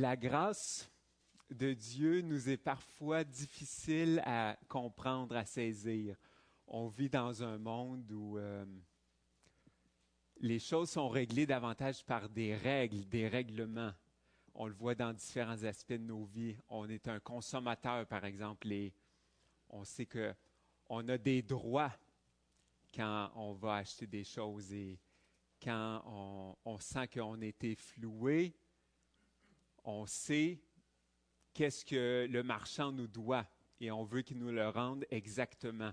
La grâce de Dieu nous est parfois difficile à comprendre, à saisir. On vit dans un monde où euh, les choses sont réglées davantage par des règles, des règlements. On le voit dans différents aspects de nos vies. On est un consommateur, par exemple, et on sait que on a des droits quand on va acheter des choses et quand on, on sent qu'on a été floué, on sait qu'est-ce que le marchand nous doit et on veut qu'il nous le rende exactement.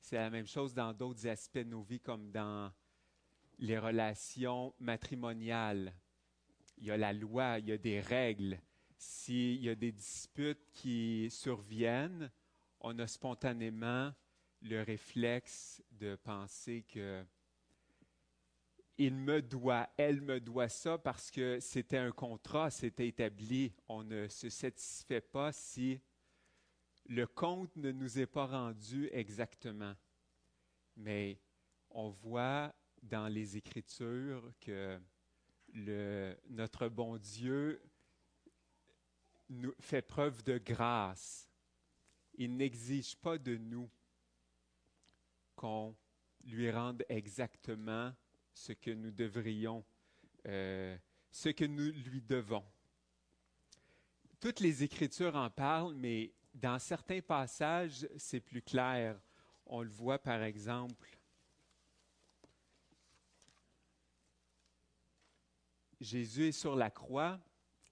C'est la même chose dans d'autres aspects de nos vies, comme dans les relations matrimoniales. Il y a la loi, il y a des règles. S'il y a des disputes qui surviennent, on a spontanément le réflexe de penser que il me doit, elle me doit ça parce que c'était un contrat, c'était établi. On ne se satisfait pas si le compte ne nous est pas rendu exactement. Mais on voit dans les Écritures que notre bon Dieu nous fait preuve de grâce. Il n'exige pas de nous qu'on lui rende exactement ce que nous devrions, euh, ce que nous lui devons. Toutes les Écritures en parlent, mais dans certains passages, c'est plus clair. On le voit par exemple. Jésus est sur la croix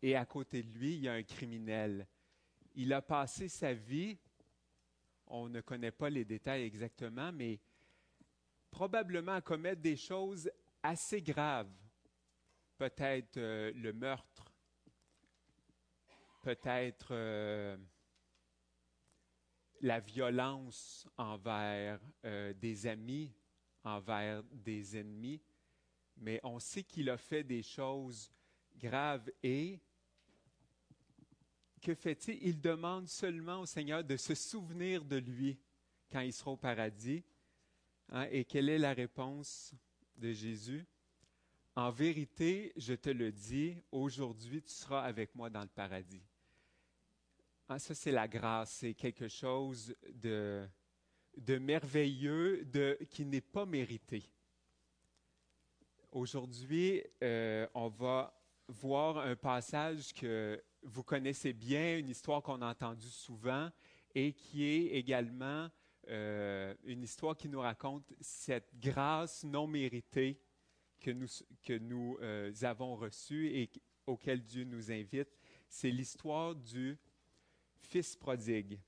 et à côté de lui, il y a un criminel. Il a passé sa vie, on ne connaît pas les détails exactement, mais probablement à commettre des choses assez graves, peut-être euh, le meurtre, peut-être euh, la violence envers euh, des amis, envers des ennemis, mais on sait qu'il a fait des choses graves et que fait-il? Il demande seulement au Seigneur de se souvenir de lui quand il sera au paradis Hein, et quelle est la réponse de Jésus? En vérité, je te le dis, aujourd'hui tu seras avec moi dans le paradis. Hein, ça, c'est la grâce, c'est quelque chose de, de merveilleux, de, qui n'est pas mérité. Aujourd'hui, euh, on va voir un passage que vous connaissez bien, une histoire qu'on a entendue souvent et qui est également euh, une histoire qui nous raconte cette grâce non méritée que nous, que nous euh, avons reçue et auquel Dieu nous invite. C'est l'histoire du Fils prodigue.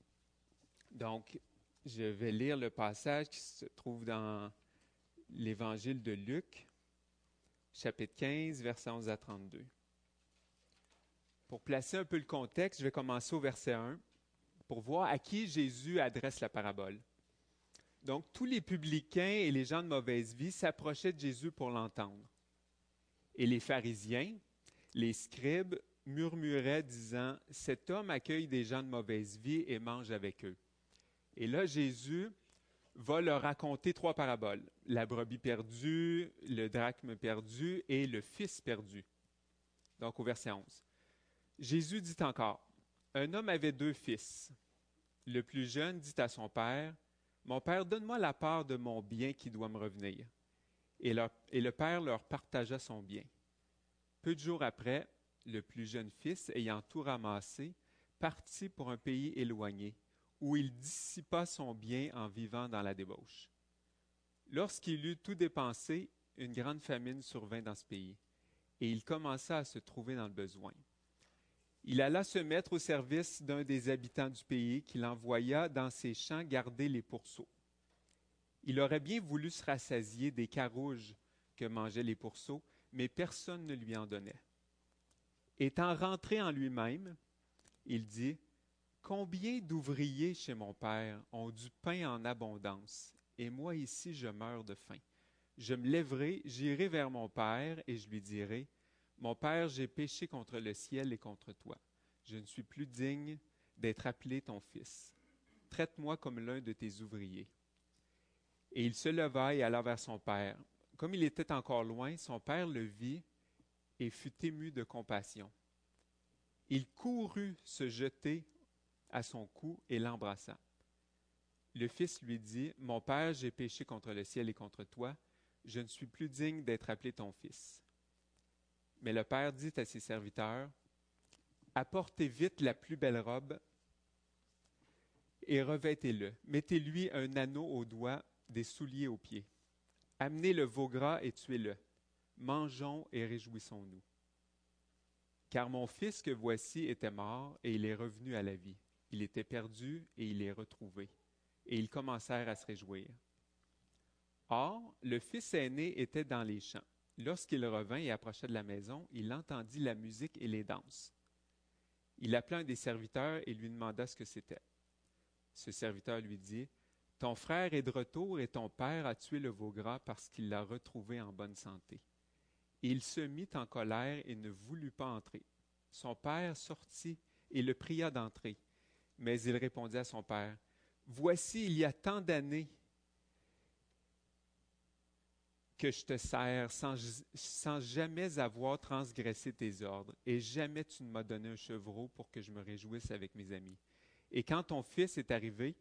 Donc, je vais lire le passage qui se trouve dans l'Évangile de Luc, chapitre 15, versets 11 à 32. Pour placer un peu le contexte, je vais commencer au verset 1 pour voir à qui Jésus adresse la parabole. Donc, tous les publicains et les gens de mauvaise vie s'approchaient de Jésus pour l'entendre. Et les pharisiens, les scribes, murmuraient disant, Cet homme accueille des gens de mauvaise vie et mange avec eux. Et là, Jésus va leur raconter trois paraboles. La brebis perdue, le drachme perdu et le fils perdu. Donc au verset 11. Jésus dit encore, Un homme avait deux fils. Le plus jeune dit à son père, Mon père, donne-moi la part de mon bien qui doit me revenir. Et, le père leur partagea son bien. Peu de jours après, le plus jeune fils, ayant tout ramassé, partit pour un pays éloigné, où il dissipa son bien en vivant dans la débauche. Lorsqu'il eut tout dépensé, une grande famine survint dans ce pays, et il commença à se trouver dans le besoin. Il alla se mettre au service d'un des habitants du pays qu'il envoya dans ses champs garder les pourceaux. Il aurait bien voulu se rassasier des carouges que mangeaient les pourceaux, mais personne ne lui en donnait. Étant rentré en lui-même, il dit, Combien d'ouvriers chez mon Père ont du pain en abondance, et moi ici je meurs de faim. Je me lèverai, j'irai vers mon Père, et je lui dirai, Mon Père, j'ai péché contre le ciel et contre toi. Je ne suis plus digne d'être appelé ton fils. Traite-moi comme l'un de tes ouvriers. Et il se leva et alla vers son Père. Comme il était encore loin, son Père le vit et fut ému de compassion. Il courut se jeter à son cou et l'embrassa. Le fils lui dit, Mon père, j'ai péché contre le ciel et contre toi, je ne suis plus digne d'être appelé ton fils. Mais le père dit à ses serviteurs, Apportez vite la plus belle robe et revêtez-le. Mettez-lui un anneau au doigt, des souliers aux pieds. Amenez le veau gras et tuez-le. Mangeons et réjouissons-nous. Car mon fils que voici était mort et il est revenu à la vie. Il était perdu et il est retrouvé. Et ils commencèrent à se réjouir. Or, le fils aîné était dans les champs. Lorsqu'il revint et approcha de la maison, il entendit la musique et les danses. Il appela un des serviteurs et lui demanda ce que c'était. Ce serviteur lui dit, Ton frère est de retour et ton père a tué le veau gras parce qu'il l'a retrouvé en bonne santé. Et il se mit en colère et ne voulut pas entrer. Son père sortit et le pria d'entrer. Mais il répondit à son père, Voici, il y a tant d'années que je te sers sans, sans, jamais avoir transgressé tes ordres, et jamais tu ne m'as donné un chevreau pour que je me réjouisse avec mes amis. Et quand ton fils est arrivé,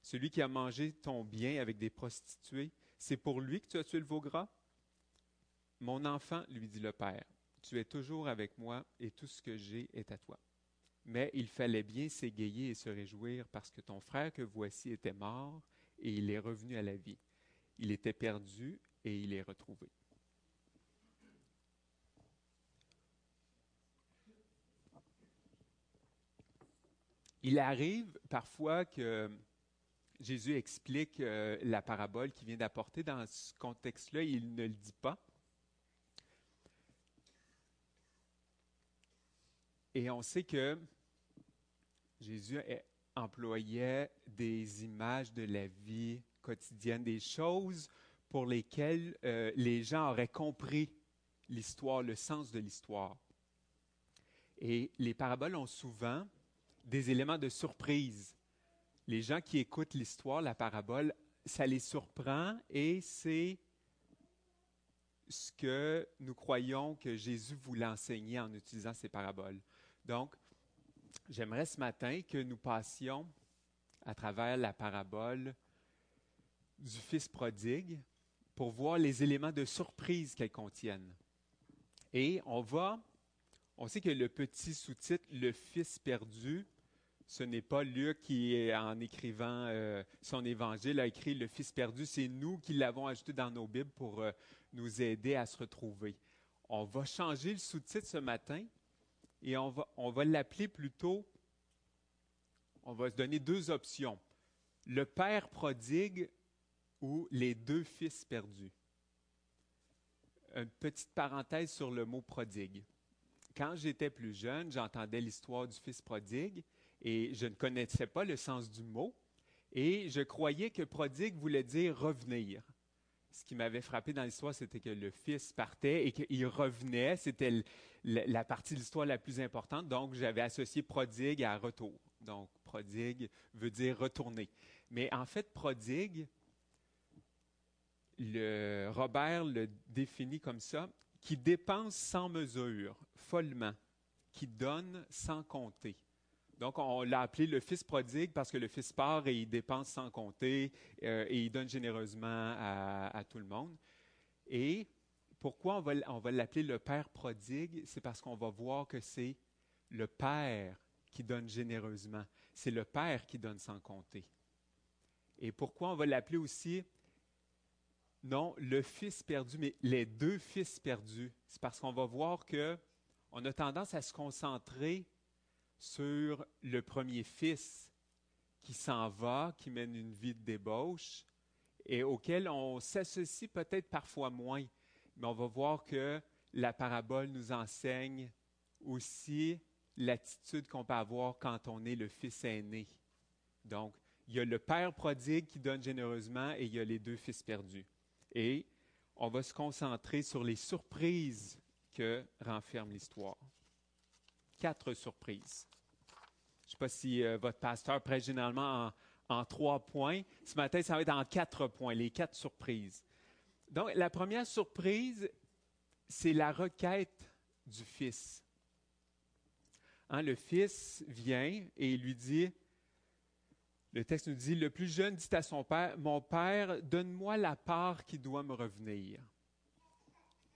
celui qui a mangé ton bien avec des prostituées, c'est pour lui que tu as tué le veau gras? Mon enfant, lui dit le père, tu es toujours avec moi et tout ce que j'ai est à toi. Mais il fallait bien s'égayer et se réjouir parce que ton frère que voici était mort et il est revenu à la vie. Il était perdu et il est retrouvé. Il arrive parfois que Jésus explique euh, la parabole qu'il vient d'apporter. Dans ce contexte-là, il ne le dit pas. Et on sait que Jésus employait des images de la vie quotidienne, des choses pour lesquelles euh, les gens auraient compris l'histoire, le sens de l'histoire. Et les paraboles ont souvent des éléments de surprise. Les gens qui écoutent l'histoire, la parabole, ça les surprend et c'est ce que nous croyons que Jésus voulait enseigner en utilisant ces paraboles. Donc, j'aimerais ce matin que nous passions à travers la parabole du Fils prodigue pour voir les éléments de surprise qu'elles contiennent. Et on va, on sait que le petit sous-titre, Le Fils perdu, ce n'est pas Luc qui, en écrivant euh, son évangile, a écrit Le Fils perdu, c'est nous qui l'avons ajouté dans nos Bibles pour euh, nous aider à se retrouver. On va changer le sous-titre ce matin et on va, on va l'appeler plutôt, on va se donner deux options. Le Père prodigue ou les deux fils perdus. Une petite parenthèse sur le mot prodigue. Quand j'étais plus jeune, j'entendais l'histoire du fils prodigue et je ne connaissais pas le sens du mot et je croyais que prodigue voulait dire revenir. Ce qui m'avait frappé dans l'histoire, c'était que le fils partait et qu'il revenait. C'était la partie de l'histoire la plus importante. Donc, j'avais associé prodigue à retour. Donc, prodigue veut dire retourner. Mais en fait, prodigue, Robert le définit comme ça, qui dépense sans mesure, follement, qui donne sans compter. Donc, on l'a appelé le fils prodigue parce que le fils part et il dépense sans compter euh, et il donne généreusement à, tout le monde. Et pourquoi on va, on va l'appeler le père prodigue? C'est parce qu'on va voir que c'est le père qui donne généreusement. C'est le père qui donne sans compter. Et pourquoi on va l'appeler aussi non, le fils perdu, mais les deux fils perdus. C'est parce qu'on va voir que on a tendance à se concentrer sur le premier fils qui s'en va, qui mène une vie de débauche et auquel on s'associe peut-être parfois moins. Mais on va voir que la parabole nous enseigne aussi l'attitude qu'on peut avoir quand on est le fils aîné. Donc, il y a le père prodigue qui donne généreusement et il y a les deux fils perdus et on va se concentrer sur les surprises que renferme l'histoire. Quatre surprises. Je ne sais pas si euh, votre pasteur prête généralement en, trois points. Ce matin, ça va être en quatre points, les quatre surprises. Donc, la première surprise, c'est la requête du Fils. Hein, le fils vient et lui dit, le texte nous dit, le plus jeune dit à son père, Mon père, donne-moi la part qui doit me revenir.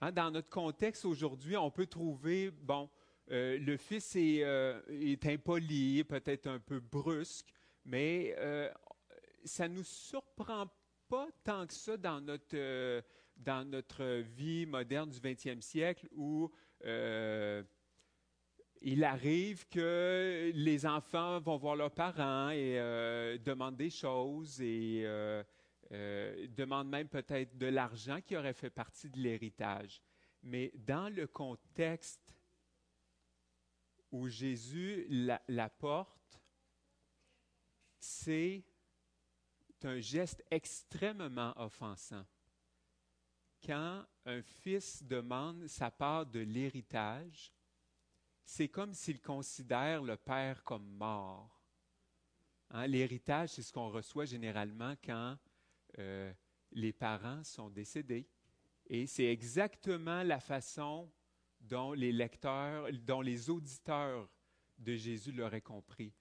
Hein, dans notre contexte aujourd'hui, on peut trouver, bon, euh, le fils est, euh, est impoli, peut-être un peu brusque, mais euh, ça ne nous surprend pas tant que ça dans notre, dans notre vie moderne du 20e siècle où il arrive que les enfants vont voir leurs parents et euh, demandent des choses et euh, euh, demandent même peut-être de l'argent qui aurait fait partie de l'héritage. Mais dans le contexte où Jésus l'apporte, c'est un geste extrêmement offensant. Quand un fils demande sa part de l'héritage, c'est comme s'il considère le père comme mort. Hein, l'héritage, c'est ce qu'on reçoit généralement quand euh, les parents sont décédés. Et c'est exactement la façon dont les lecteurs, dont les auditeurs de Jésus l'auraient compris.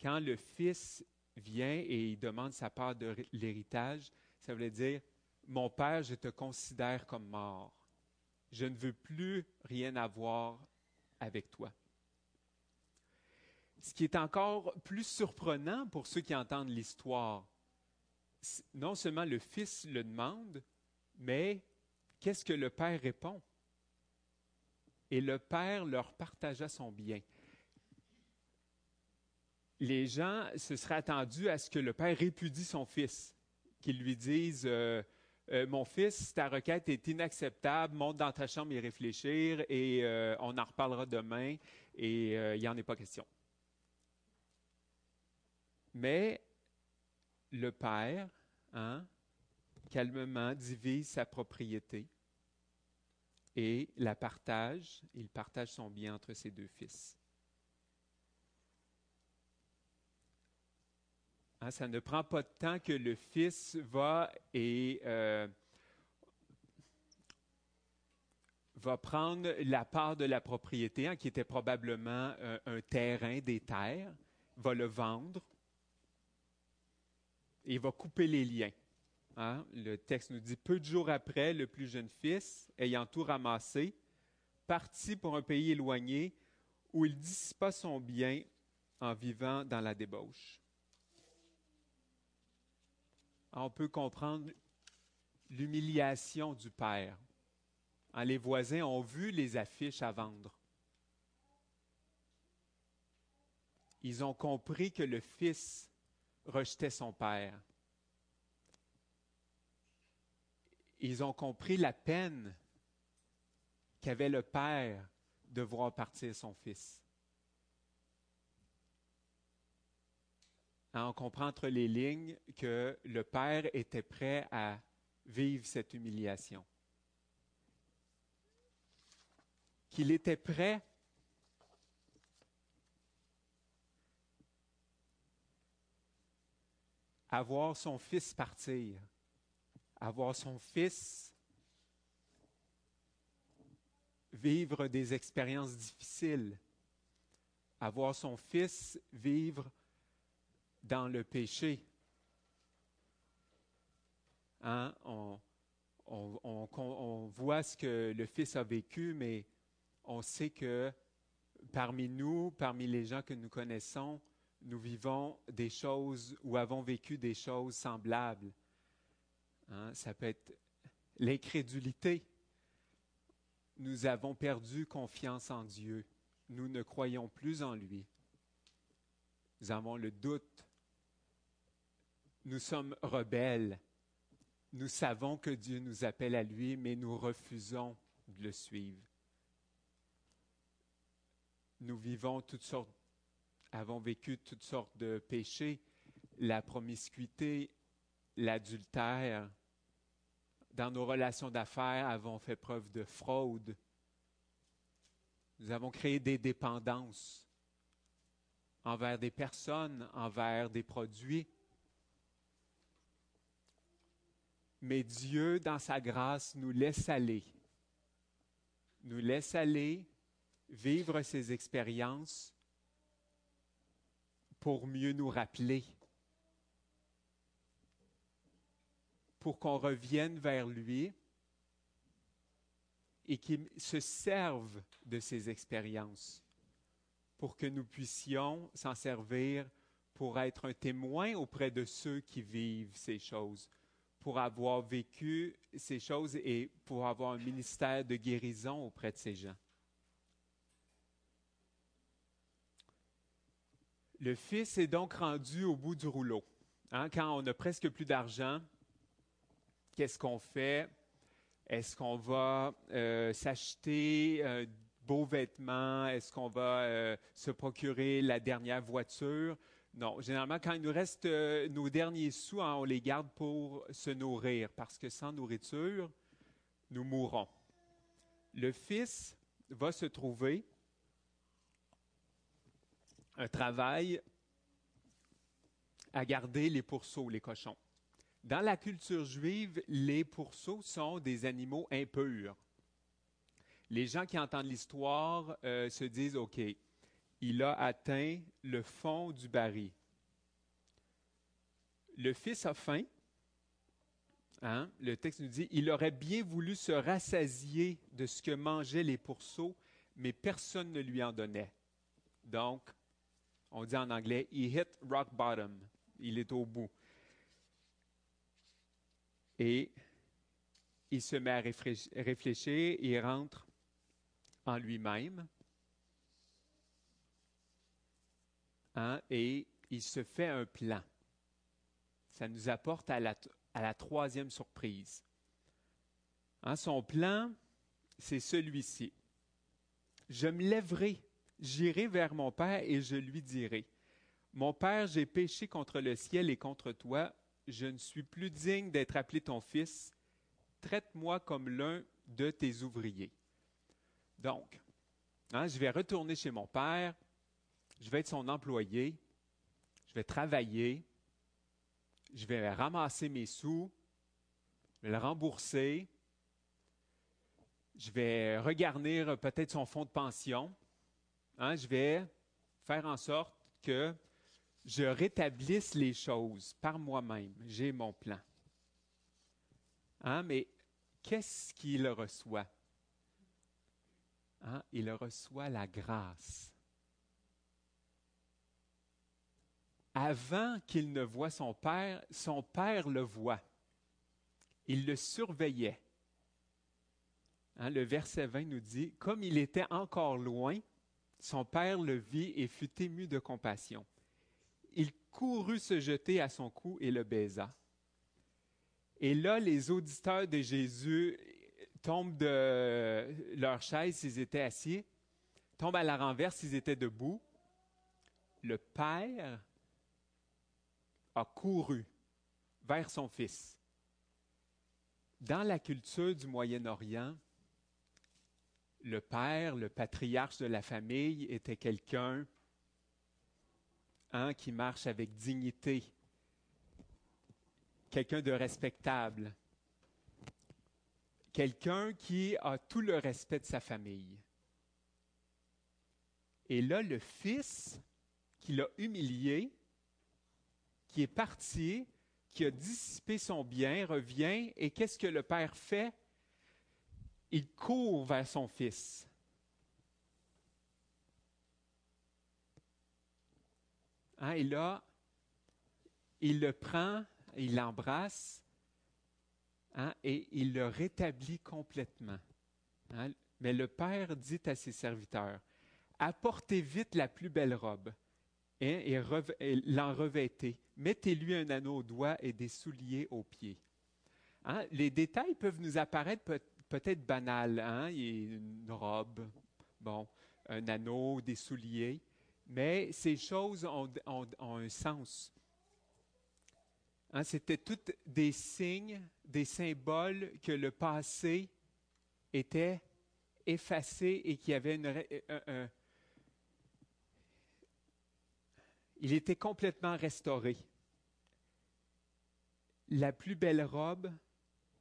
Quand le Fils vient et il demande sa part de l'héritage, ça veut dire, mon Père, je te considère comme mort. Je ne veux plus rien avoir avec toi. Ce qui est encore plus surprenant pour ceux qui entendent l'histoire, non seulement le Fils le demande, mais qu'est-ce que le Père répond? Et le Père leur partagea son bien. Les gens se seraient attendus à ce que le Père répudie son Fils, qu'il lui dise euh, euh, mon fils, ta requête est inacceptable, monte dans ta chambre et réfléchir et euh, on en reparlera demain et euh, il n'y en est pas question. Mais le père, hein, calmement divise sa propriété et la partage, il partage son bien entre ses deux fils. Hein, ça ne prend pas de temps que le Fils va et euh, va prendre la part de la propriété, hein, qui était probablement euh, un terrain, des terres, va le vendre et va couper les liens. Hein. Le texte nous dit, peu de jours après, le plus jeune fils, ayant tout ramassé, partit pour un pays éloigné où il dissipa son bien en vivant dans la débauche on peut comprendre l'humiliation du père. Hein, les voisins ont vu les affiches à vendre. Ils ont compris que le fils rejetait son père. Ils ont compris la peine qu'avait le père de voir partir son fils. Hein, on comprend entre les lignes que le Père était prêt à vivre cette humiliation. Qu'il était prêt à voir son fils partir, à voir son fils vivre des expériences difficiles, à voir son fils vivre dans le péché. Hein? On, voit ce que le Fils a vécu, mais on sait que parmi nous, parmi les gens que nous connaissons, nous vivons des choses ou avons vécu des choses semblables. Hein? Ça peut être l'incrédulité. Nous avons perdu confiance en Dieu. Nous ne croyons plus en lui. Nous avons le doute nous sommes rebelles. Nous savons que Dieu nous appelle à lui, mais nous refusons de le suivre. Nous vivons toutes sortes, avons vécu toutes sortes de péchés, la promiscuité, l'adultère. Dans nos relations d'affaires, avons fait preuve de fraude. Nous avons créé des dépendances envers des personnes, envers des produits. Mais Dieu, dans sa grâce, nous laisse aller. Nous laisse aller, vivre ces expériences pour mieux nous rappeler, pour qu'on revienne vers lui et qu'il se serve de ces expériences pour que nous puissions s'en servir pour être un témoin auprès de ceux qui vivent ces choses, pour avoir vécu ces choses et pour avoir un ministère de guérison auprès de ces gens. Le Fils est donc rendu au bout du rouleau. Hein, quand on a presque plus d'argent, qu'est-ce qu'on fait? Est-ce qu'on va euh, s'acheter euh, beaux vêtements? Est-ce qu'on va euh, se procurer la dernière voiture? Non, généralement, quand il nous reste euh, nos derniers sous, hein, on les garde pour se nourrir, parce que sans nourriture, nous mourrons. Le Fils va se trouver un travail à garder les pourceaux, les cochons. Dans la culture juive, les pourceaux sont des animaux impurs. Les gens qui entendent l'histoire euh, se disent, OK, il a atteint le fond du baril. Le fils a faim. Hein? Le texte nous dit, il aurait bien voulu se rassasier de ce que mangeaient les pourceaux, mais personne ne lui en donnait. Donc, on dit en anglais, he hit rock bottom. Il est au bout. Et il se met à réfléchir, il rentre en lui-même. Hein, et il se fait un plan. Ça nous apporte à la, à la troisième surprise. Hein, son plan, c'est celui-ci. Je me lèverai, j'irai vers mon Père et je lui dirai, Mon Père, j'ai péché contre le ciel et contre toi, je ne suis plus digne d'être appelé ton fils, traite-moi comme l'un de tes ouvriers. Donc, hein, je vais retourner chez mon Père, je vais être son employé, je vais travailler, je vais ramasser mes sous, je vais le rembourser, je vais regarnir peut-être son fonds de pension, hein, je vais faire en sorte que je rétablisse les choses par moi-même. J'ai mon plan. Hein, mais qu'est-ce qu'il reçoit? Hein, il reçoit la grâce. Avant qu'il ne voie son père, son père le voit. Il le surveillait. Hein, le verset 20 nous dit, comme il était encore loin, son père le vit et fut ému de compassion. Il courut se jeter à son cou et le baisa. Et là, les auditeurs de Jésus tombent de leur chaise s'ils étaient assis, tombent à la renverse s'ils étaient debout. Le Père a couru vers son fils. Dans la culture du Moyen-Orient, le père, le patriarche de la famille, était quelqu'un hein, qui marche avec dignité, quelqu'un de respectable, quelqu'un qui a tout le respect de sa famille. Et là, le fils qui l'a humilié, qui est parti, qui a dissipé son bien, revient, et qu'est-ce que le père fait? Il court vers son fils. Hein, et là, il le prend, il l'embrasse, hein, et il le rétablit complètement. Hein. Mais le père dit à ses serviteurs, apportez vite la plus belle robe et, l'en revêtez. Mettez-lui un anneau au doigt et des souliers aux pieds. Hein, les détails peuvent nous apparaître peut-être banals. Hein? une robe, bon, un anneau, des souliers, mais ces choses ont, un sens. Hein, C'était tous des signes, des symboles que le passé était effacé et qui avait une, un, Il était complètement restauré. La plus belle robe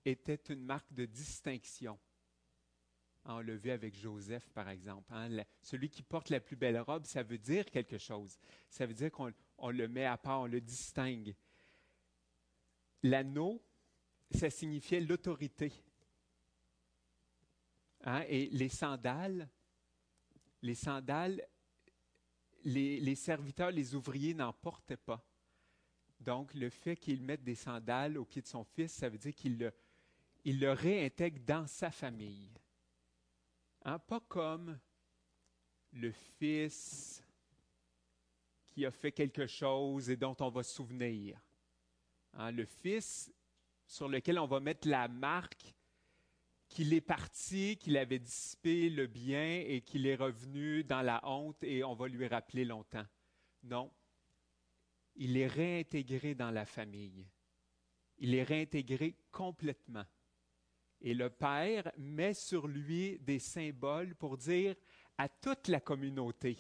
était une marque de distinction. On l'a vu avec Joseph, par exemple. Hein. celui qui porte la plus belle robe, ça veut dire quelque chose. Ça veut dire qu'on on le met à part, on le distingue. L'anneau, ça signifiait l'autorité. Hein? Et les sandales, les sandales, les, serviteurs, les ouvriers n'en portaient pas. Donc, le fait qu'il mette des sandales au pied de son fils, ça veut dire qu'il le, réintègre dans sa famille. Hein? Pas comme le fils qui a fait quelque chose et dont on va se souvenir. Hein? Le fils sur lequel on va mettre la marque qu'il est parti, qu'il avait dissipé le bien et qu'il est revenu dans la honte et on va lui rappeler longtemps. Non. Il est réintégré dans la famille. Il est réintégré complètement. Et le Père met sur lui des symboles pour dire à toute la communauté,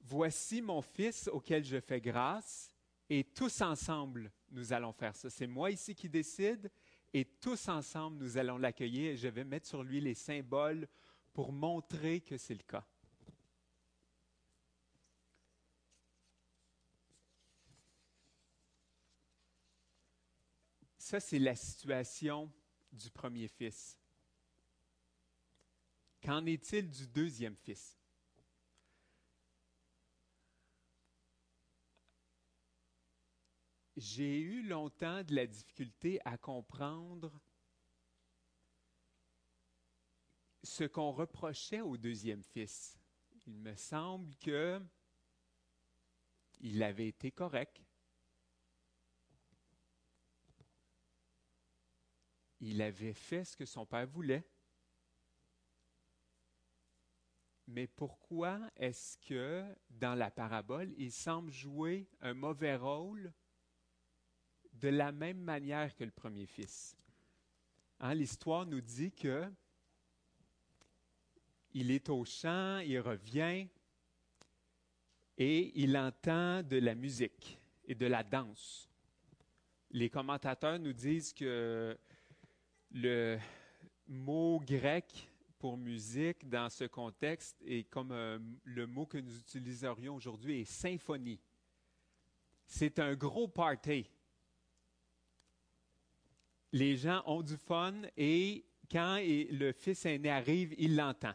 Voici mon Fils auquel je fais grâce, et tous ensemble, nous allons faire ça. C'est moi ici qui décide, et tous ensemble, nous allons l'accueillir et je vais mettre sur lui les symboles pour montrer que c'est le cas. Ça, c'est la situation du premier fils. Qu'en est-il du deuxième fils? J'ai eu longtemps de la difficulté à comprendre ce qu'on reprochait au deuxième fils. Il me semble que il avait été correct. Il avait fait ce que son père voulait. Mais pourquoi est-ce que dans la parabole, il semble jouer un mauvais rôle de la même manière que le premier fils. Hein, l'histoire nous dit que il est au champ, il revient et il entend de la musique et de la danse. Les commentateurs nous disent que le mot grec pour musique dans ce contexte est comme euh, le mot que nous utiliserions aujourd'hui est symphonie. C'est un gros party les gens ont du fun et quand le fils aîné arrive, il l'entend.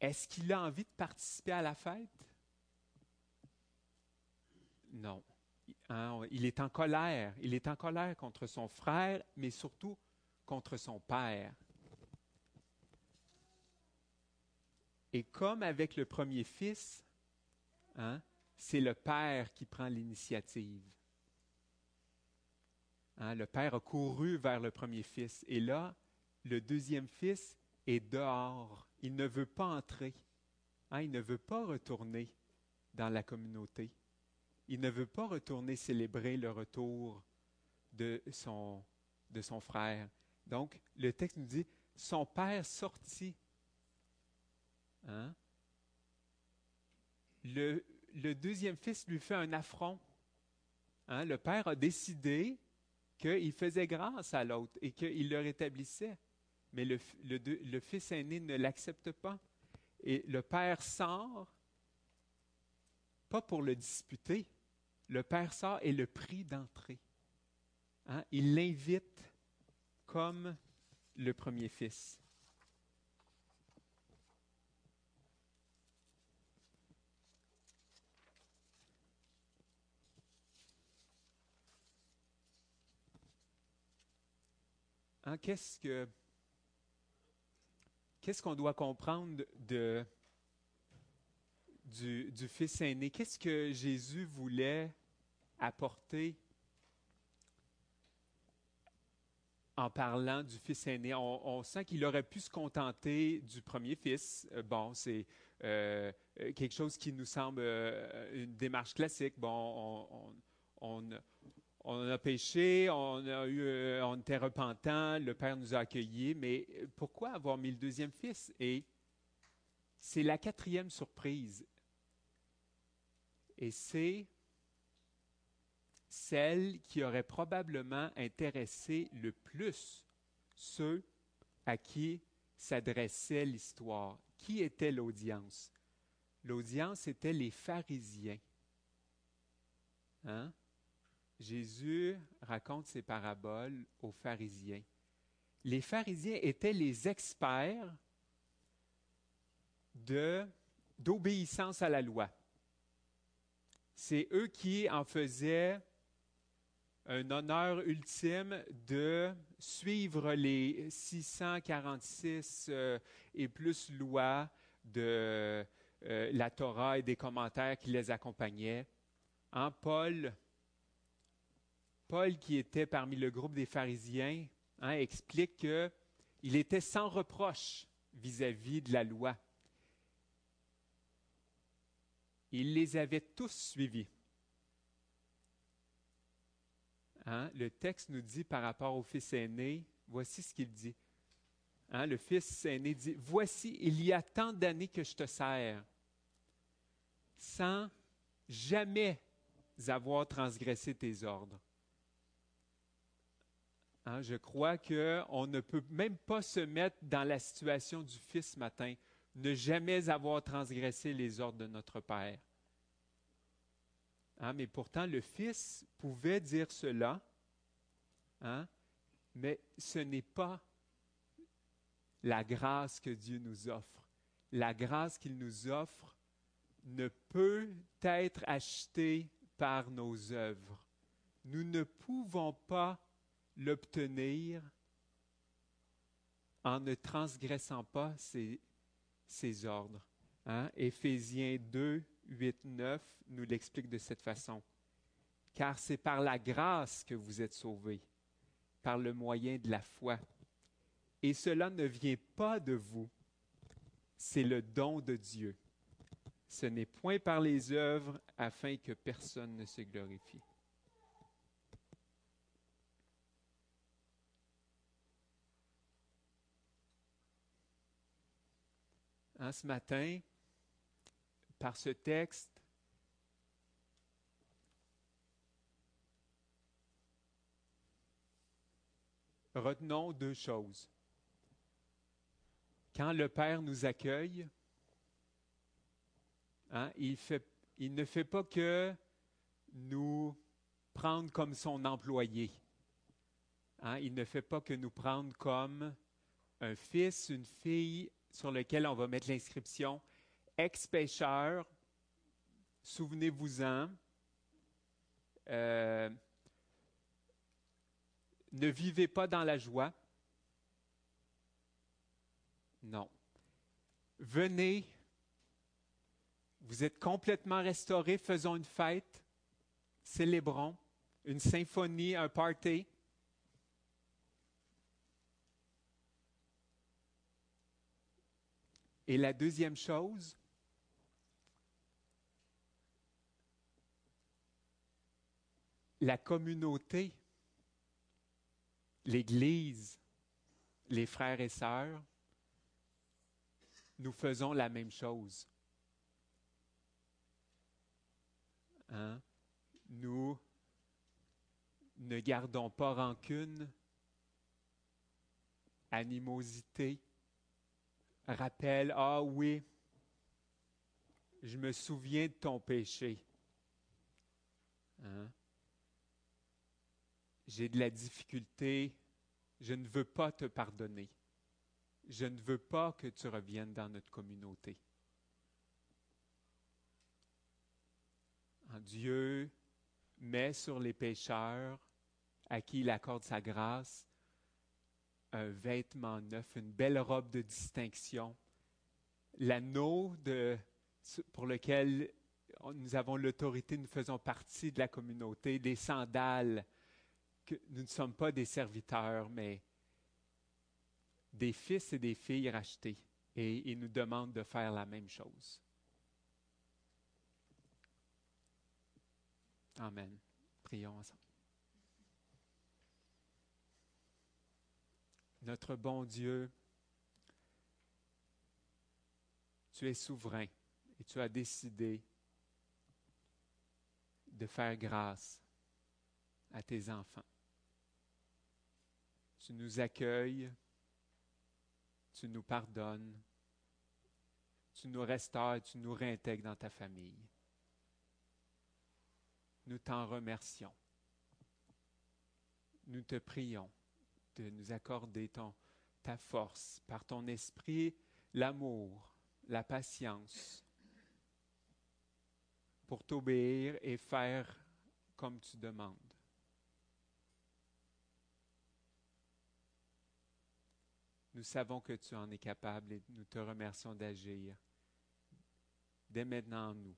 Est-ce qu'il a envie de participer à la fête? Non. Hein, il est en colère. Il est en colère contre son frère, mais surtout contre son père. Et comme avec le premier fils, hein, c'est le père qui prend l'initiative. Hein, le père a couru vers le premier fils et là, le deuxième fils est dehors. Il ne veut pas entrer. Hein, il ne veut pas retourner dans la communauté. Il ne veut pas retourner célébrer le retour de son, frère. Donc, le texte nous dit, son père sortit. Hein? Le, le deuxième fils lui fait un affront. Hein, le père a décidé qu'il faisait grâce à l'autre et qu'il le rétablissait. Mais le, fils aîné ne l'accepte pas. Et le père sort, pas pour le disputer, le père sort et le prie d'entrer. Hein, il l'invite comme le premier fils. Hein, qu'est-ce que qu'on doit comprendre de, du, du Fils aîné? Qu'est-ce que Jésus voulait apporter en parlant du Fils aîné? On, sent qu'il aurait pu se contenter du premier Fils. Euh, bon, c'est euh, quelque chose qui nous semble euh, une démarche classique. Bon, on, on, on a péché, on, a eu, euh, on était repentant, le Père nous a accueillis, mais pourquoi avoir mis le deuxième fils? Et c'est la quatrième surprise. Et c'est celle qui aurait probablement intéressé le plus ceux à qui s'adressait l'histoire. Qui était l'audience? L'audience était les pharisiens. Hein? Jésus raconte ses paraboles aux pharisiens. Les pharisiens étaient les experts de, d'obéissance à la loi. C'est eux qui en faisaient un honneur ultime de suivre les 646 euh, et plus lois de euh, la Torah et des commentaires qui les accompagnaient. En Paul, Paul, qui était parmi le groupe des pharisiens, hein, explique qu'il était sans reproche vis-à-vis de la loi. Il les avait tous suivis. Hein, le texte nous dit par rapport au fils aîné, voici ce qu'il dit. Hein, le fils aîné dit, voici, il y a tant d'années que je te sers, sans jamais avoir transgressé tes ordres. Hein, je crois qu'on ne peut même pas se mettre dans la situation du Fils ce matin, ne jamais avoir transgressé les ordres de notre Père. Hein, mais pourtant, le Fils pouvait dire cela, hein, mais ce n'est pas la grâce que Dieu nous offre. La grâce qu'il nous offre ne peut être achetée par nos œuvres. Nous ne pouvons pas l'obtenir en ne transgressant pas ses, ordres. Hein? Éphésiens 2, 8, 9 nous l'explique de cette façon. Car c'est par la grâce que vous êtes sauvés, par le moyen de la foi. Et cela ne vient pas de vous, c'est le don de Dieu. Ce n'est point par les œuvres afin que personne ne se glorifie. En ce matin, par ce texte, retenons deux choses. Quand le Père nous accueille, hein, il, il ne fait pas que nous prendre comme son employé. Hein, il ne fait pas que nous prendre comme un fils, une fille sur lequel on va mettre l'inscription ex-pécheur, souvenez-vous-en. Euh, ne vivez pas dans la joie. Non. Venez, vous êtes complètement restaurés, faisons une fête, célébrons, une symphonie, un party. Et la deuxième chose, la communauté, l'Église, les frères et sœurs, nous faisons la même chose. Hein? Nous ne gardons pas rancune, animosité, rappelle, ah oui, je me souviens de ton péché. Hein? J'ai de la difficulté, je ne veux pas te pardonner. Je ne veux pas que tu reviennes dans notre communauté. Dieu met sur les pécheurs à qui il accorde sa grâce un vêtement neuf, une belle robe de distinction, l'anneau pour lequel nous avons l'autorité, nous faisons partie de la communauté, des sandales, que nous ne sommes pas des serviteurs, mais des fils et des filles rachetés. Et il nous demande de faire la même chose. Amen. Prions ensemble. Notre bon Dieu, tu es souverain et tu as décidé de faire grâce à tes enfants. Tu nous accueilles, tu nous pardonnes, tu nous restaures tu nous réintègres dans ta famille. Nous t'en remercions. Nous te prions de nous accorder ton, ta force par ton esprit, l'amour, la patience, pour t'obéir et faire comme tu demandes. Nous savons que tu en es capable et nous te remercions d'agir dès maintenant en nous.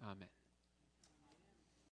Amen.